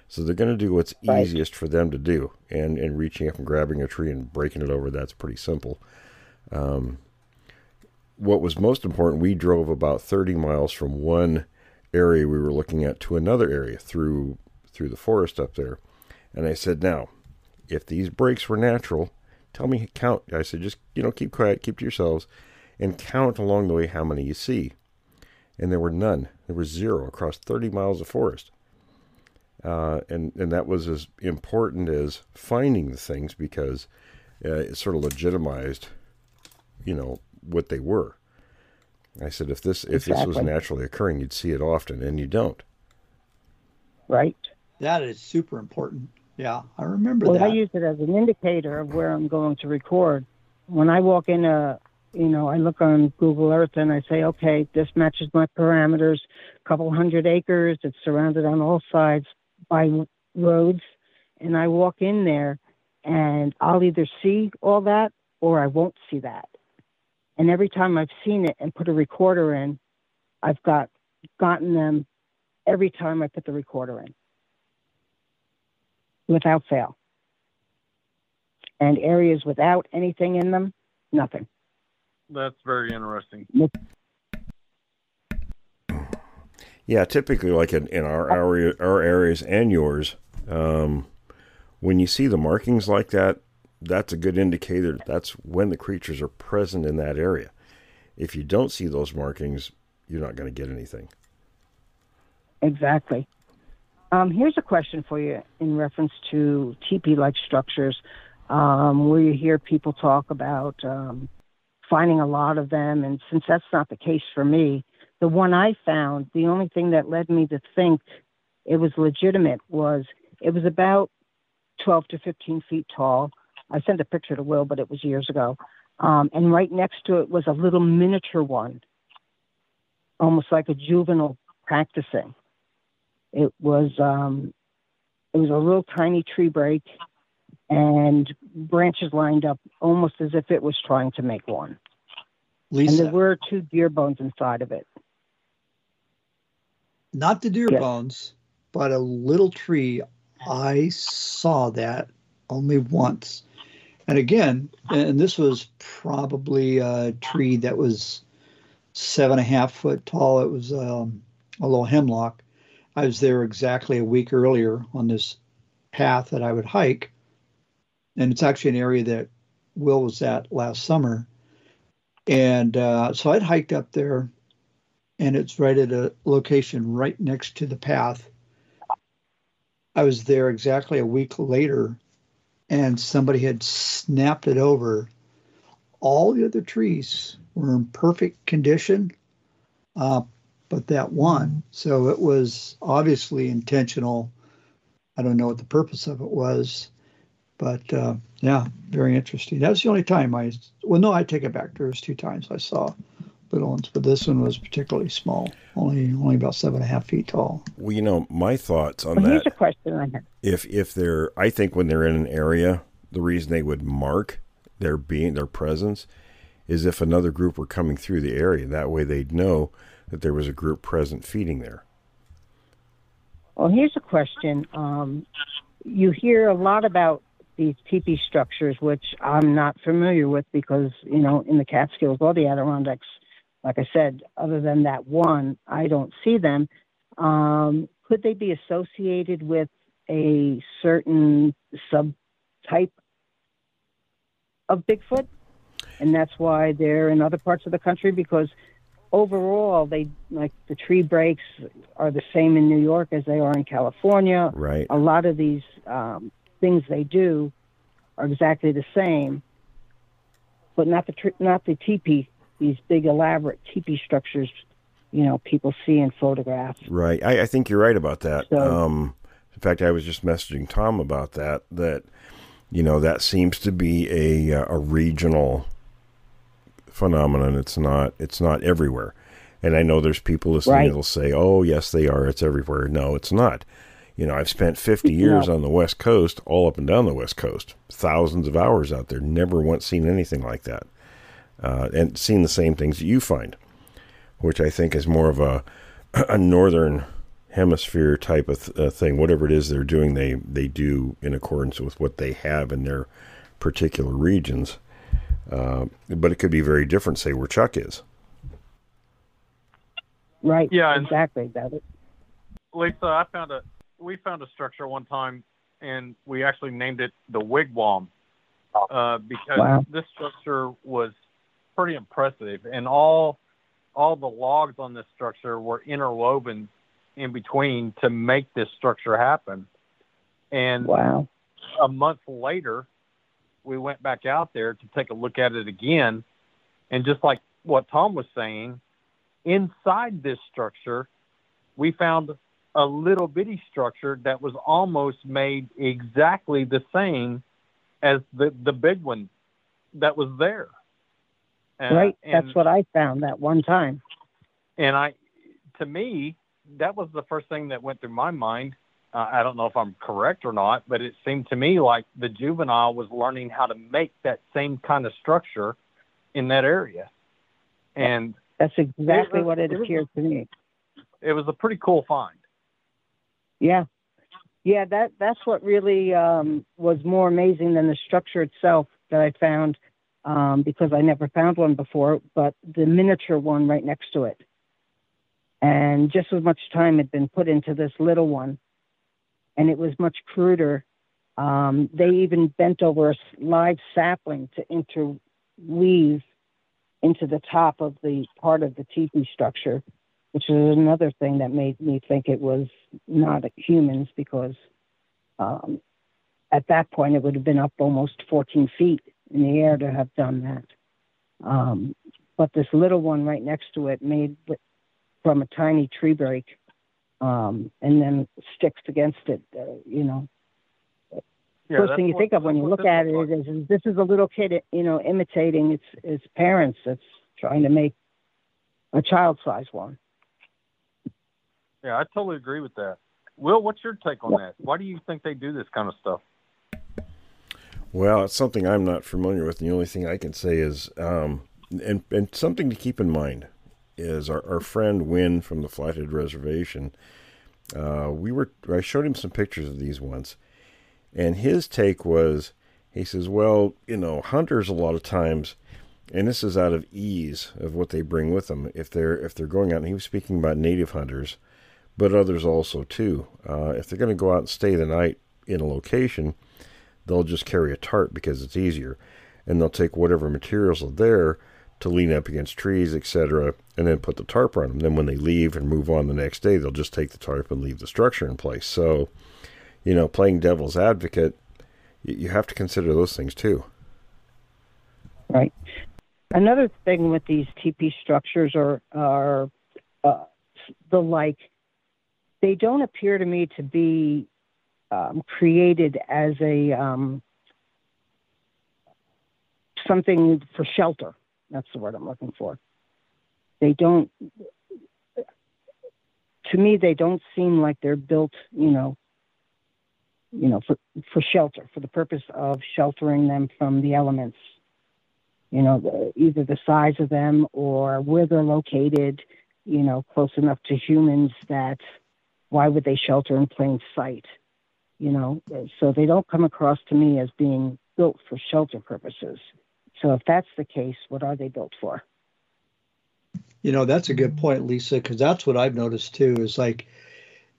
So they're going to do what's Right. easiest for them to do, and and reaching up and grabbing a tree and breaking it over. That's pretty simple. Um, what was most important, we drove about 30 miles from one area we were looking at to another area through through the forest up there. And I said, "Now, if these breaks were natural, tell me count." I said, "Just, you know, keep quiet, keep to yourselves and count along the way how many you see." and there were none. There was zero across 30 miles of forest. Uh, and and that was as important as finding the things because uh, it sort of legitimized, you know, what they were. I said, if this if this was naturally occurring, you'd see it often, and you don't. Right. That is super important. Yeah, I remember Well, that. Well, I use it as an indicator of where I'm going to record. When I walk in a, you know, I look on Google Earth and I say, okay, this matches my parameters. A couple hundred acres. It's surrounded on all sides by roads, and I walk in there, and I'll either see all that or I won't see that. And every time I've seen it and put a recorder in, I've got gotten them every time I put the recorder in without fail. And areas without anything in them, nothing. That's very interesting. Yeah, typically, like in, in our area, our areas and yours, um, when you see the markings like that, that's a good indicator. That's when the creatures are present in that area. If you don't see those markings, you're not going to get anything. Exactly. Um, here's a question for you in reference to teepee-like structures, um, where you hear people talk about um, finding a lot of them, and since that's not the case for me, the one I found, the only thing that led me to think it was legitimate was it was about 12 to 15 feet tall. I sent a picture to Will, but it was years ago. Um, and right next to it was a little miniature one, almost like a juvenile practicing. It was um, it was a little tiny tree break, and branches lined up almost as if it was trying to make one. Lisa. And there were two deer bones inside of it. Not the deer Yes. bones, but a little tree. I saw that only once. And again, and this was probably a tree that was seven and a half foot tall. It was um, a little hemlock. I was there exactly a week earlier on this path that I would hike. And it's actually an area that Will was at last summer. And uh, so I'd hiked up there, and it's right at a location right next to the path. I was there exactly a week later, and somebody had snapped it over. All the other trees were in perfect condition, uh, but that one. So it was obviously intentional. I don't know what the purpose of it was, but uh, yeah, very interesting. That was the only time I, well, no, I take it back. There was two times I saw ones, but this one was particularly small, only only about seven and a half feet tall. Well, you know, my thoughts on Well, here's that. a question I have. if if they're I think when they're in an area, the reason they would mark their being their presence is if another group were coming through the area. That way they'd know that there was a group present feeding there. Well, here's a question. Um, you hear a lot about these teepee structures, which I'm not familiar with because, you know, in the Catskills or the Adirondacks, like I said, other than that one, I don't see them. Um, could they be associated with a certain subtype of Bigfoot? And that's why they're in other parts of the country because overall they like the tree breaks are the same in New York as they are in California. Right. A lot of these um, things they do are exactly the same, but not the tr- not the teepee. These big elaborate teepee structures, you know, people see in photographs. Right. I, I think you're right about that. So- um, in fact, I was just messaging Tom about that. That you know that seems to be a uh, a regional phenomenon. It's not. It's not everywhere. And I know there's people listening Right. that'll say, "Oh, yes, they are. It's everywhere." No, it's not. You know, I've spent 50 years No. on the West Coast, all up and down the West Coast, thousands of hours out there. Never once seen anything like that, uh, and seen the same things that you find, which I think is more of a a northern hemisphere type of th- uh, thing. Whatever it is they're doing, they they do in accordance with what they have in their particular regions. Uh, but it could be very different, say where Chuck is. Right. Yeah, Exactly. That is. Lisa, I found a we found a structure one time, and we actually named it the Wigwam uh, because Wow. this structure was pretty impressive, and all all the logs on this structure were interwoven in between to make this structure happen. And wow. a month later, we went back out there to take a look at it again. And just like what Tom was saying, inside this structure, we found a little bitty structure that was almost made exactly the same as the, the big one that was there. Uh, right. That's what I found that one time. And I, to me, that was the first thing that went through my mind. Uh, I don't know if I'm correct or not, but it seemed to me like the juvenile was learning how to make that same kind of structure in that area. And that's exactly it was, what it, it appeared to me. It was a pretty cool find. Yeah. Yeah, that that's what really um, was more amazing than the structure itself that I found um, because I never found one before, but the miniature one right next to it. And just as much time had been put into this little one, and it was much cruder. Um, they even bent over a live sapling to interweave into the top of the part of the teepee structure, which is another thing that made me think it was not humans because um, at that point it would have been up almost 14 feet in the air to have done that. Um, but this little one right next to it, made from a tiny tree break, um, and then sticks against it, uh, you know. Yeah, First thing you what, think of when you look at it like. is, is this is a little kid, you know, imitating its its parents. That's trying to make a child size one. Yeah, I totally agree with that. Will, what's your take on that? Why do you think they do this kind of stuff? Well, it's something I'm not familiar with. And the only thing I can say is, um, and and something to keep in mind is our, our friend Win from the Flathead Reservation. Uh, we were I showed him some pictures of these once, and his take was he says, well, you know, hunters a lot of times, and this is out of ease of what they bring with them. If they're if they're going out, and he was speaking about native hunters, but others also too. Uh, if they're going to go out and stay the night in a location they'll just carry a tarp because it's easier. And they'll take whatever materials are there to lean up against trees, etc., and then put the tarp on them. Then when they leave and move on the next day, they'll just take the tarp and leave the structure in place. So, you know, playing devil's advocate, you have to consider those things too. Right. Another thing with these teepee structures are are uh, the like. They don't appear to me to be um, created as a um, something for shelter. That's the word I'm looking for. They don't. To me, they don't seem like they're built. You know. You know, for for shelter, for the purpose of sheltering them from the elements. You know, the, either the size of them or where they're located. You know, close enough to humans that why would they shelter in plain sight? You know, so they don't come across to me as being built for shelter purposes. So if that's the case, what are they built for? You know, that's a good point, Lisa, because that's what I've noticed too. Is like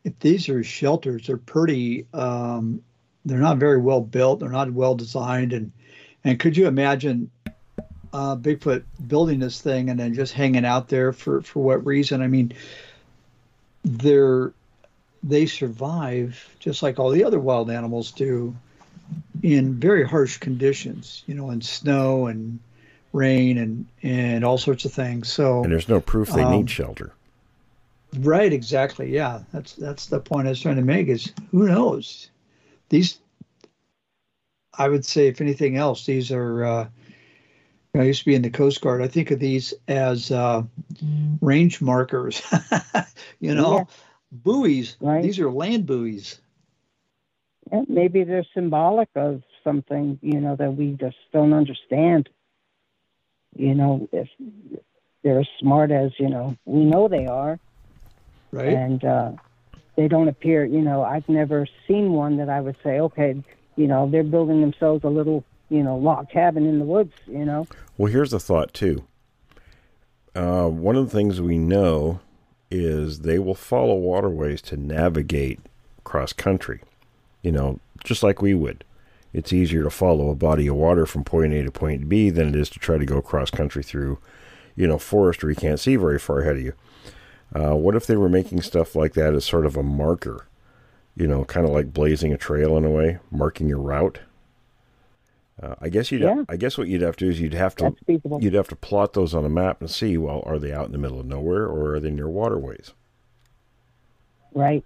if these are shelters, they're pretty, um, they're not very well built, they're not well designed, and and could you imagine uh, Bigfoot building this thing and then just hanging out there for for what reason? I mean, they're they survive just like all the other wild animals do in very harsh conditions, you know, in snow and rain and and all sorts of things. So and there's no proof they um, need shelter. Right, exactly. Yeah, that's that's the point I was trying to make. Is who knows? These, I would say, if anything else, these are. Uh, I used to be in the Coast Guard. I think of these as uh, range markers. you know, yeah buoys. Right. These are land buoys. Yeah, maybe they're symbolic of something, you know, that we just don't understand. You know, if they're as smart as, you know, we know they are. Right. And uh, they don't appear, you know, I've never seen one that I would say, okay, you know, they're building themselves a little, you know, log cabin in the woods, you know. Well, here's a thought, too. Uh, one of the things we know is they will follow waterways to navigate cross country. You know, just like we would. It's easier to follow a body of water from point A to point B than it is to try to go cross country through, you know, forest where you can't see very far ahead of you. Uh, what if they were making stuff like that as sort of a marker? You know, kind of like blazing a trail in a way, marking your route. Uh, I guess you'd. Yeah. I guess what you'd have to do is you'd have to you'd have to plot those on a map and see. Well, are they out in the middle of nowhere or are they near waterways? Right.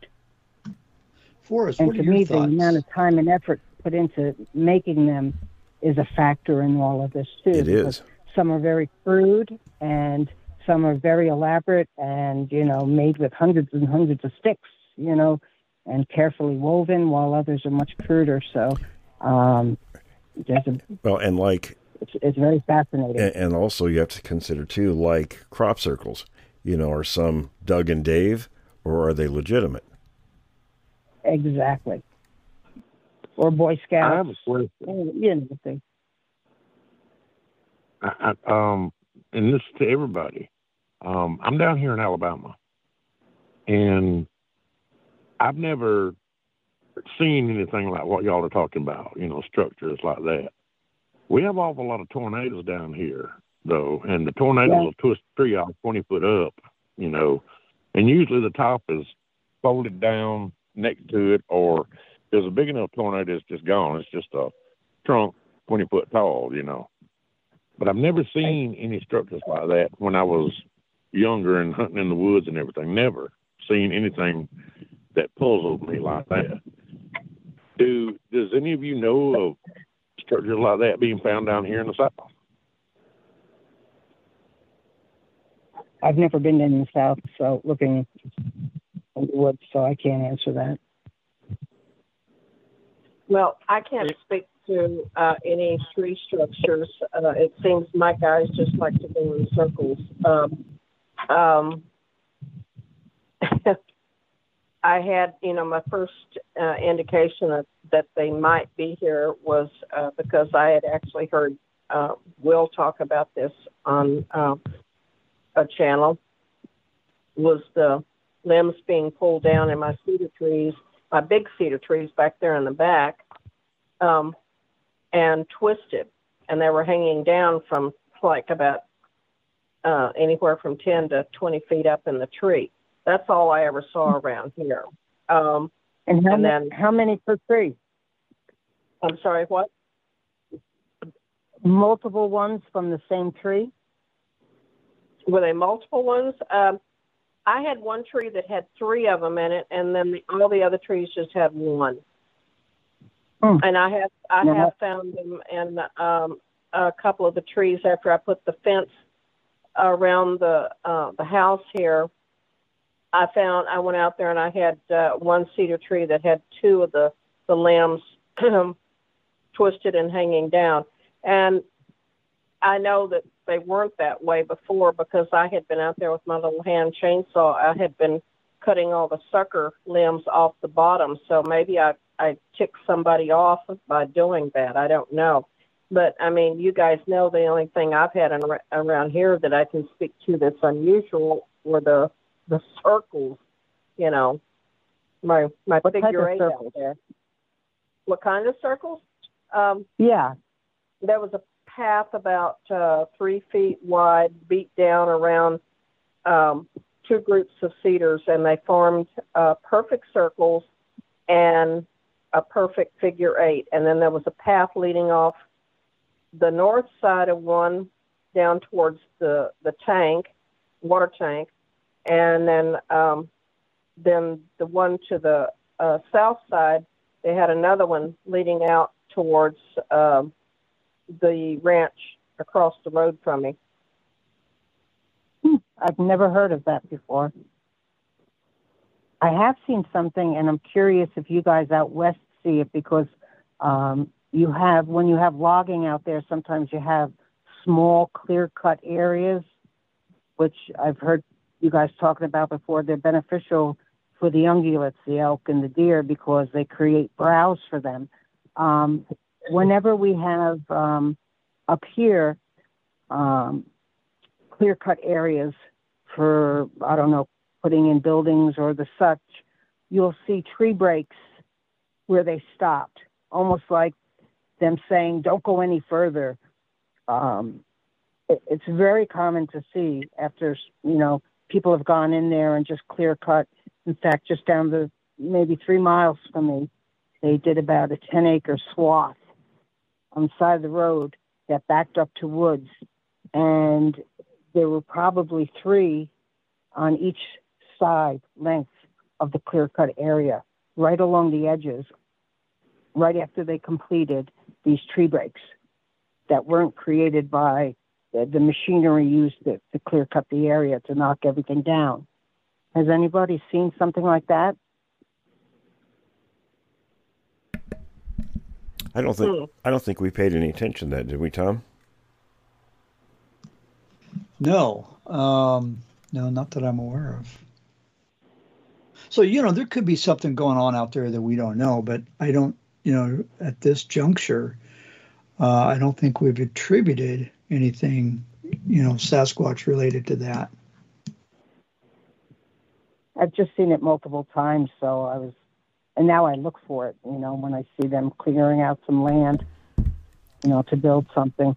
Forrest, and what to are your me, thoughts? the amount of time and effort put into making them is a factor in all of this too. It is. Some are very crude, and some are very elaborate, and you know, made with hundreds and hundreds of sticks, you know, and carefully woven, while others are much cruder. So, um, there's a, Well, and like it's, it's very fascinating. And, and also, you have to consider too, like crop circles. You know, are some Doug and Dave, or are they legitimate? exactly. Or Boy Scouts. I Scouts. have a question. You know, they, I, I, um, and this to everybody. Um, I'm down here in Alabama, and I've never seen anything like what y'all are talking about. You know, structures like that. We have awful lot of tornadoes down here, though, and the tornadoes Yeah. will twist a tree off 20 foot up. You know, and usually the top is folded down next to it, or there's a big enough tornado it's just gone. It's just a trunk 20 foot tall. You know but I've never seen any structures like that when I was younger and hunting in the woods and everything. Never seen anything that puzzled me like that. Do does any of you know of structures like that being found down here in the south? I've never been in the South, so looking in the woods, so I can't answer that. Well, I can't speak to uh, any tree structures. Uh, it seems my guys just like to go in circles. Um, um, I had, you know, my first uh, indication of, that they might be here was uh, because I had actually heard uh, Will talk about this on uh, a channel. Was the limbs being pulled down in my cedar trees, my big cedar trees back there in the back, um, and twisted, and they were hanging down from like about uh, anywhere from 10 to 20 feet up in the tree. That's all I ever saw around here. Um, And how, And then- how many per tree? I'm sorry, what? Multiple ones from the same tree? Were they multiple ones? Um, I had one tree that had three of them in it, and then the, all the other trees just had one. Hmm. And I have I Now- have found them in um, a couple of the trees after I put the fence around the uh, the house here. I found I went out there and I had uh, one cedar tree that had two of the the limbs twisted and hanging down, and I know that they weren't that way before because I had been out there with my little hand chainsaw. I had been cutting all the sucker limbs off the bottom, so maybe I I ticked somebody off by doing that. I don't know. But I mean, you guys know the only thing I've had in, around here that I can speak to that's unusual were the the circles. You know, my my What type of figure eight out circles? there. What kind of circles? Um, Yeah. there was a path about uh, three feet wide, beat down around um, two groups of cedars, and they formed uh, perfect circles and a perfect figure eight. And then there was a path leading off the north side of one down towards the the tank, water tank, and then um, then the one to the uh, south side, they had another one leading out towards. Um, the ranch across the road from me. I've never heard of that before. I have seen something, and I'm curious if you guys out west see it because um, you have, when you have logging out there, sometimes you have small, clear cut areas, which I've heard you guys talking about before. They're beneficial for the ungulates, the elk and the deer, because they create browse for them. Um, whenever we have um, up here, um, clear cut areas for, I don't know, putting in buildings or the such, you'll see tree breaks where they stopped, almost like them saying, don't go any further. Um, it, it's very common to see after you know people have gone in there and just clear cut. In fact, just down the maybe three miles from me, they did about a 10 acre swath on the side of the road that backed up to woods. And there were probably three on each side length of the clear cut area, right along the edges, right after they completed these tree breaks that weren't created by the, the machinery used to, to clear cut the area to knock everything down. Has anybody seen something like that? I don't think I don't think we paid any attention to that, did we, Tom? No, um, no, not that I'm aware of. So you know, there could be something going on out there that we don't know, but I don't, you know, at this juncture, uh, I don't think we've attributed anything, you know, Sasquatch related to that. I've just seen it multiple times, so I was, and now I look for it. You know, when I see them clearing out some land, you know, to build something.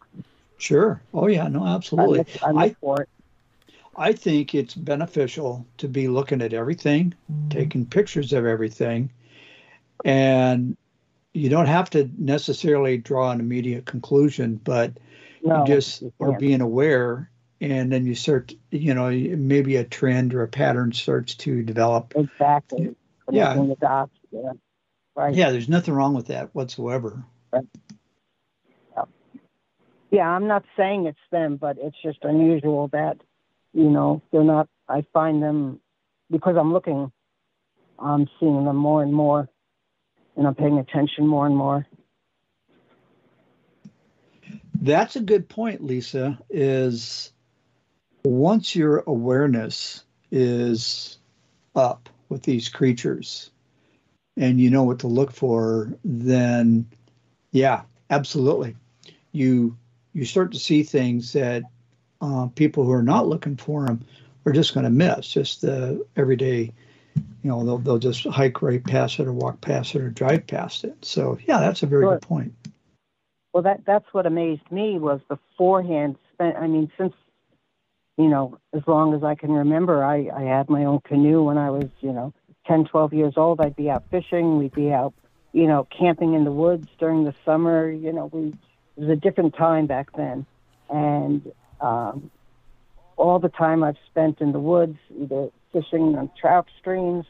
Sure. Oh yeah. No, absolutely. I look, I look for it. I think it's beneficial to be looking at everything, taking pictures of everything, and you don't have to necessarily draw an immediate conclusion, but No, you just you are being aware, and then you start, you know, maybe a trend or a pattern starts to develop. Exactly. Yeah. Connecting the dots. Yeah. Right. Yeah, there's nothing wrong with that whatsoever. Yeah. Yeah, I'm not saying it's them, but it's just unusual that, you know, they're not. I find them because I'm looking. I'm seeing them more and more, and I'm paying attention more and more. That's a good point, Lisa. Is once your awareness is up with these creatures and you know what to look for, then yeah, absolutely. You you start to see things that uh, people who are not looking for them are just going to miss. Just the everyday, you know, they'll they'll just hike right past it or walk past it or drive past it. So yeah, that's a very Sure. good point. Well, that that's what amazed me was beforehand. Spent, I mean, since you know, as long as I can remember, I I had my own canoe when I was you know 10, 12 years old. I'd be out fishing. We'd be out, you know, camping in the woods during the summer. You know, we it was a different time back then, and um, all the time I've spent in the woods, either fishing on trout streams.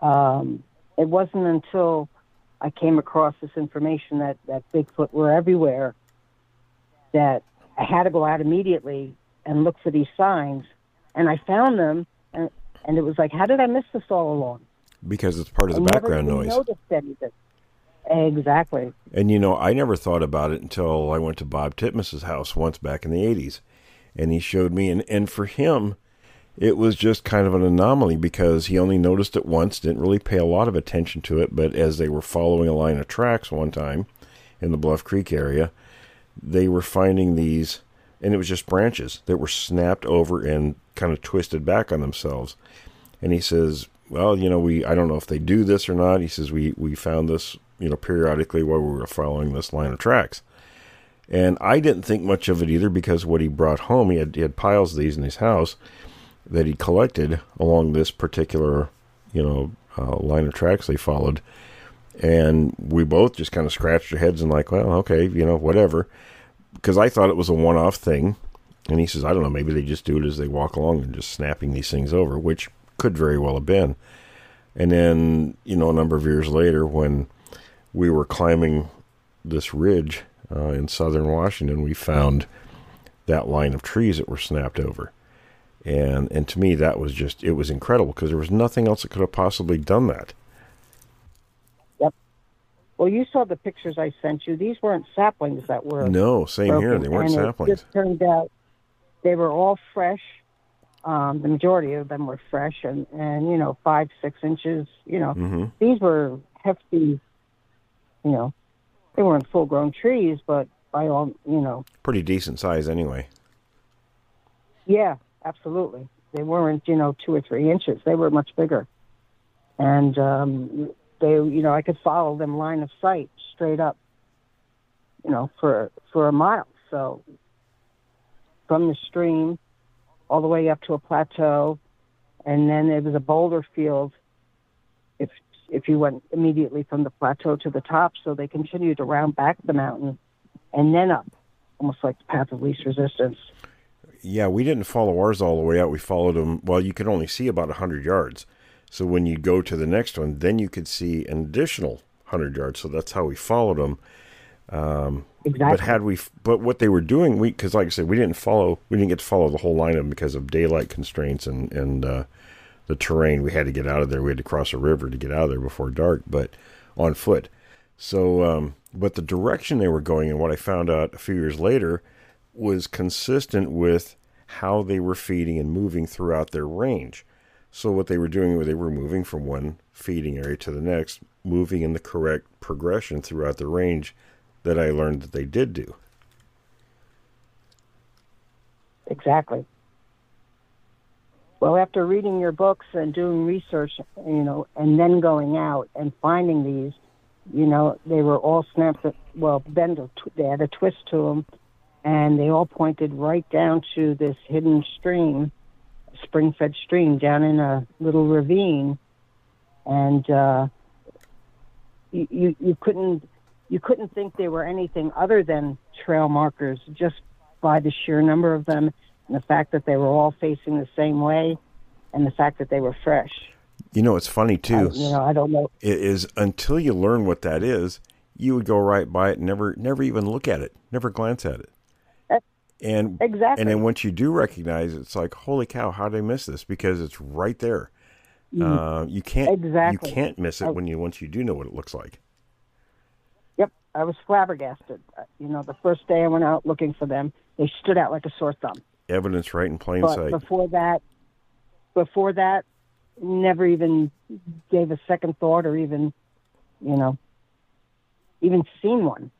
Um, it wasn't until I came across this information that, that Bigfoot were everywhere that I had to go out immediately and look for these signs. And I found them, and, and it was like, how did I miss this all along? Because it's part of the background noise. Noticed anything. Exactly. And you know, I never thought about it until I went to Bob Titmus's house once back in the '80s, and he showed me. And and for him, it was just kind of an anomaly because he only noticed it once, didn't really pay a lot of attention to it. But as they were following a line of tracks one time in the Bluff Creek area, they were finding these, and it was just branches that were snapped over and kind of twisted back on themselves. And he says, "Well, you know, we I don't know if they do this or not." He says, "We we found this, you know, periodically while we were following this line of tracks." And I didn't think much of it either because what he brought home, he had he had piles of these in his house that he collected along this particular, you know, uh, line of tracks they followed. And we both just kind of scratched our heads and like, well, okay, you know, whatever. Because I thought it was a one-off thing. And he says, I don't know, maybe they just do it as they walk along and just snapping these things over, which could very well have been. And then, you know, a number of years later, when we were climbing this ridge uh, in southern Washington, we found that line of trees that were snapped over. And and to me, that was just it was incredible because there was nothing else that could have possibly done that. Yep. Well, you saw the pictures I sent you. These weren't saplings that were No, same here. They weren't saplings. It just turned out they were all fresh. Um, the majority of them were fresh and, and you know five six inches. You know hmm these were hefty. You know they weren't full grown trees, but by all you know Pretty decent size anyway. yeah, absolutely. They weren't you know two or three inches. They were much bigger, and um, they you know I could follow them line of sight straight up. You know for for a mile. So from the stream all the way up to a plateau, and then it was a boulder field. If if you went immediately from the plateau to the top, so they continued to round back the mountain, and then up, almost like the path of least resistance. Yeah, we didn't follow ours all the way out. We followed them. Well, you could only see about hundred yards. So when you go to the next one, then you could see an additional hundred yards. So that's how we followed them. Um, Exactly. But had we, but what they were doing, we because like I said, we didn't follow, we didn't get to follow the whole line of them because of daylight constraints and and uh, the terrain. We had to get out of there. We had to cross a river to get out of there before dark, but on foot. So, um, but the direction they were going and what I found out a few years later was consistent with how they were feeding and moving throughout their range. So what they were doing, was they were moving from one feeding area to the next, moving in the correct progression throughout the range that I learned that they did do. Exactly. Well, after reading your books and doing research, you know, and then going out and finding these, you know, they were all snapped. Well, bend. They had a twist to them, and they all pointed right down to this hidden stream, spring-fed stream down in a little ravine, and uh, you, you you couldn't you couldn't think they were anything other than trail markers just by the sheer number of them and the fact that they were all facing the same way and the fact that they were fresh. You know, it's funny too. I- you know, I don't know. It is until you learn what that is, you would go right by it, and never, never even look at it, never glance at it. And Exactly. and then once you do recognize it, it's like, holy cow, how did I miss this? Because it's right there. Mm. Uh, you can't Exactly. you can't miss it I- when you once you do know what it looks like. Yep, I was flabbergasted. Uh, You know, the first day I went out looking for them, they stood out like a sore thumb. Evidence right in plain but sight. before that, before that, never even gave a second thought or even, you know, even seen one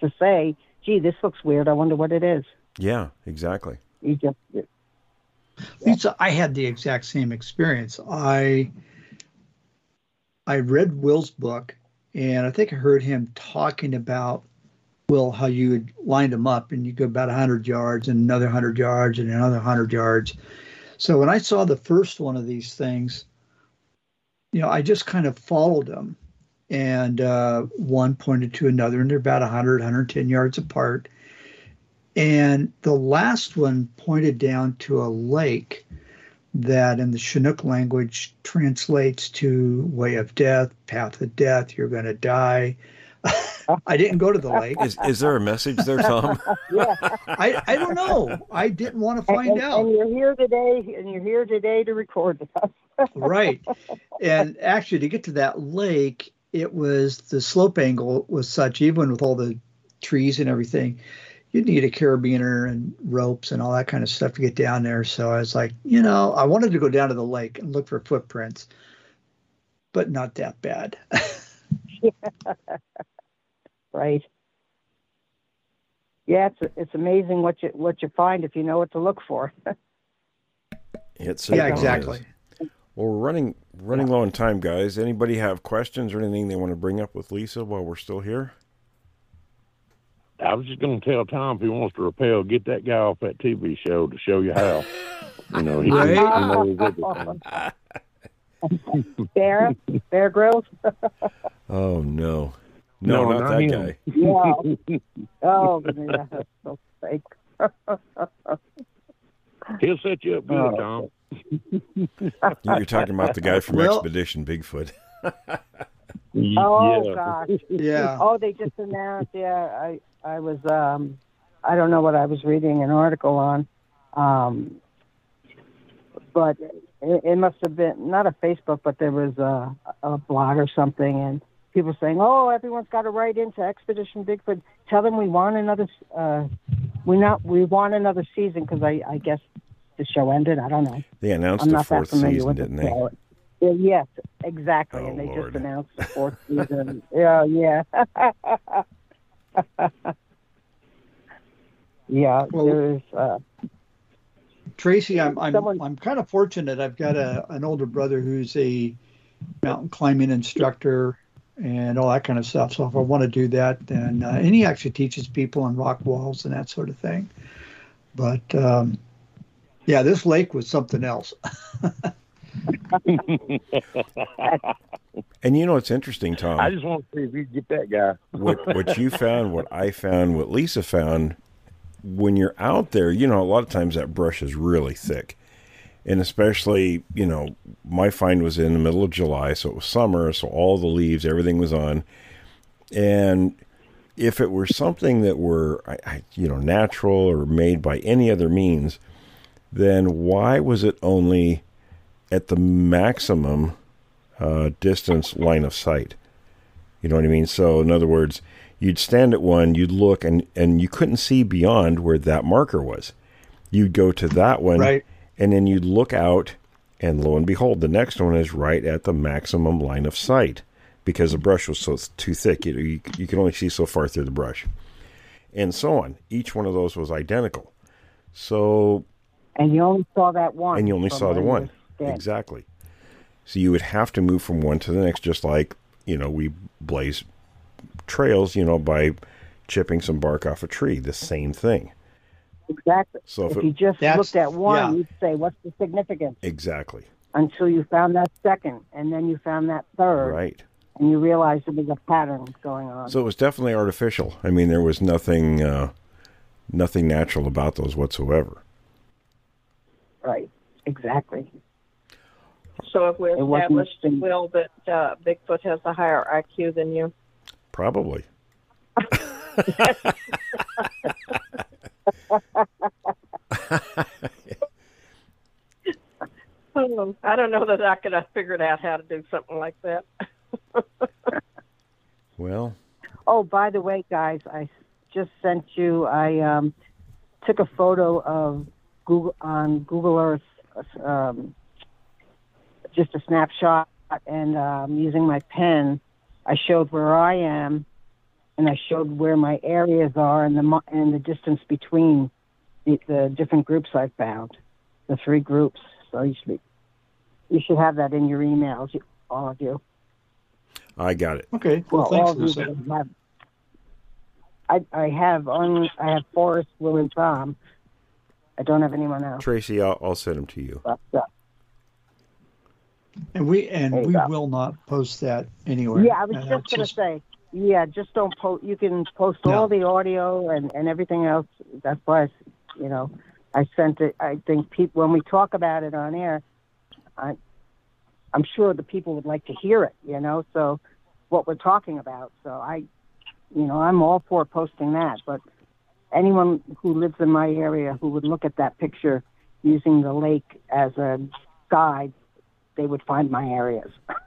to say, "Gee, this looks weird. I wonder what it is." Yeah, exactly. You just Lisa, I had the exact same experience. I I read Will's book, and I think I heard him talking about Will how you had lined them up, and you go about hundred yards, and another hundred yards, and another hundred yards. So when I saw the first one of these things, you know, I just kind of followed them, and uh, one pointed to another, and they're about 100, 110 yards apart. And the last one pointed down to a lake that in the Chinook language translates to way of death, path of death, you're going to die. I didn't go to the lake. Is is there a message there, Tom? yeah. I, I don't know. I didn't want to find and, out. And you're here today, and you're here today to record this. right. And actually, to get to that lake, it was the slope angle was such, even with all the trees and everything, you'd need a carabiner and ropes and all that kind of stuff to get down there. So I was like, you know, I wanted to go down to the lake and look for footprints, but not that bad. right. Yeah, it's it's amazing what you what you find if you know what to look for. It Yeah, exactly. is. Well, we're running running low on time, guys. Anybody have questions or anything they want to bring up with Lisa while we're still here? I was just going to tell Tom if he wants to rappel, get that guy off that TV show to show you how. You know, he, Right. he knows everything. Bear, Bear Grylls. Oh no, no, No, not, not that him. guy. yeah. Oh, yeah, that's so fake. He'll set you up good, Oh. Tom. You're talking about the guy from Well- Expedition Bigfoot. Oh yeah. gosh. Yeah. Oh, they just announced. Yeah, I I was um, I don't know what I was reading an article on, um, but it, it must have been not a Facebook, but there was a, a blog or something, and people saying, "Oh, everyone's got to write into Expedition Bigfoot. Tell them we want another. Uh, we not we want another season because I I guess the show ended. I don't know. They announced I'm the not that fourth familiar season, with didn't the they? show. Yeah, yes, exactly. Oh, and they Lord. just announced the fourth season. yeah, yeah. yeah, Well- there's uh Tracy, I'm I'm Someone- I'm kind of fortunate. I've got a an older brother who's a mountain climbing instructor and all that kind of stuff. So if I want to do that, then uh, and he actually teaches people on rock walls and that sort of thing. But um, yeah, this lake was something else. And you know it's interesting, Tom. I just want to see if you can get that guy. what what you found, what I found, what Lisa found, when you're out there, you know, a lot of times that brush is really thick. And especially, you know, my find was in the middle of July, so it was summer, so all the leaves, everything was on. And if it were something that were, I, I, you know, natural or made by any other means, then why was it only at the maximum uh, distance line of sight? You know what I mean? So, in other words, you'd stand at one, you'd look, and and you couldn't see beyond where that marker was. You'd go to that one, Right. and then you'd look out, and lo and behold, the next one is right at the maximum line of sight because the brush was so too thick. You you, you can only see so far through the brush, and so on. Each one of those was identical. So, And you only saw that one. and you only saw the one exactly. So you would have to move from one to the next, just like you know we blaze trails, you know, by chipping some bark off a tree. The same thing. Exactly. So if if it- you just looked at one, yeah. you'd say, "What's the significance?" Exactly. Until you found that second, and then you found that third, Right. and you realized there was a pattern going on. So it was definitely artificial. I mean, there was nothing, uh, nothing natural about those whatsoever. Right. Exactly. So if we It wasn't established, Will, that uh, Bigfoot has a higher IQ than you? Probably. Oh, I don't know that I could have figured out how to do something like that. Well, Oh, by the way, guys, I just sent you. I um, took a photo of Google on Google Earth, um, just a snapshot, and um, using my pen, I showed where I am, and I showed where my areas are, and the and the distance between the, the different groups I found, the three groups. So you should be, you should have that in your emails, you, all of you. I got it. Okay. Well, Well, all thanks, of you Lisa. have. I I have on I have Forrest, Will, and Tom. I don't have anyone else. Tracy, I'll, I'll send them to you. But, uh, And we and we go. will not post that anywhere. yeah, I was just gonna say. Yeah, just don't post. You can post No. all the audio and and everything else. That's why, I, you know, I sent it. I think people when we talk about it on air, I, I'm sure the people would like to hear it. You know, so what we're talking about. So I, you know, I'm all for posting that. But anyone who lives in my area who would look at that picture using the lake as a guide, they would find my areas.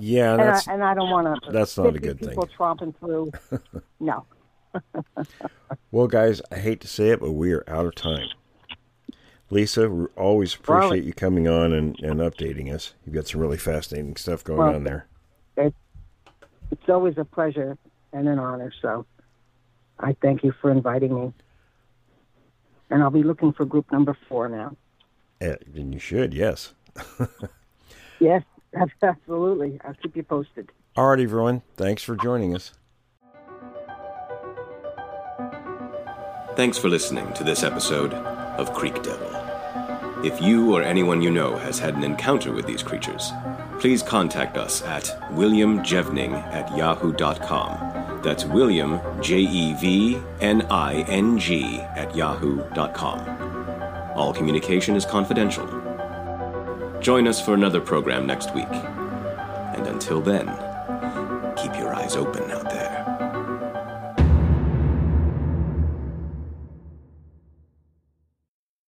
Yeah, and, I, and I don't want to. that's not a good thing. People tromping through. no. Well, guys, I hate to say it, but we are out of time. Lisa, we always appreciate Well- you coming on and, and updating us. You've got some really fascinating stuff going Well- on there. It's, it's always a pleasure and an honor. So I thank you for inviting me. And I'll be looking for group number four now. Eh, And you should, yes. Yes, absolutely. I'll keep you posted. All right, everyone. Thanks for joining us. Thanks for listening to this episode of Creek Devil. If you or anyone you know has had an encounter with these creatures, please contact us at williamjevning at yahoo.com. That's William, J E V N I N G, at yahoo.com. All communication is confidential. Join us for another program next week. And until then, keep your eyes open.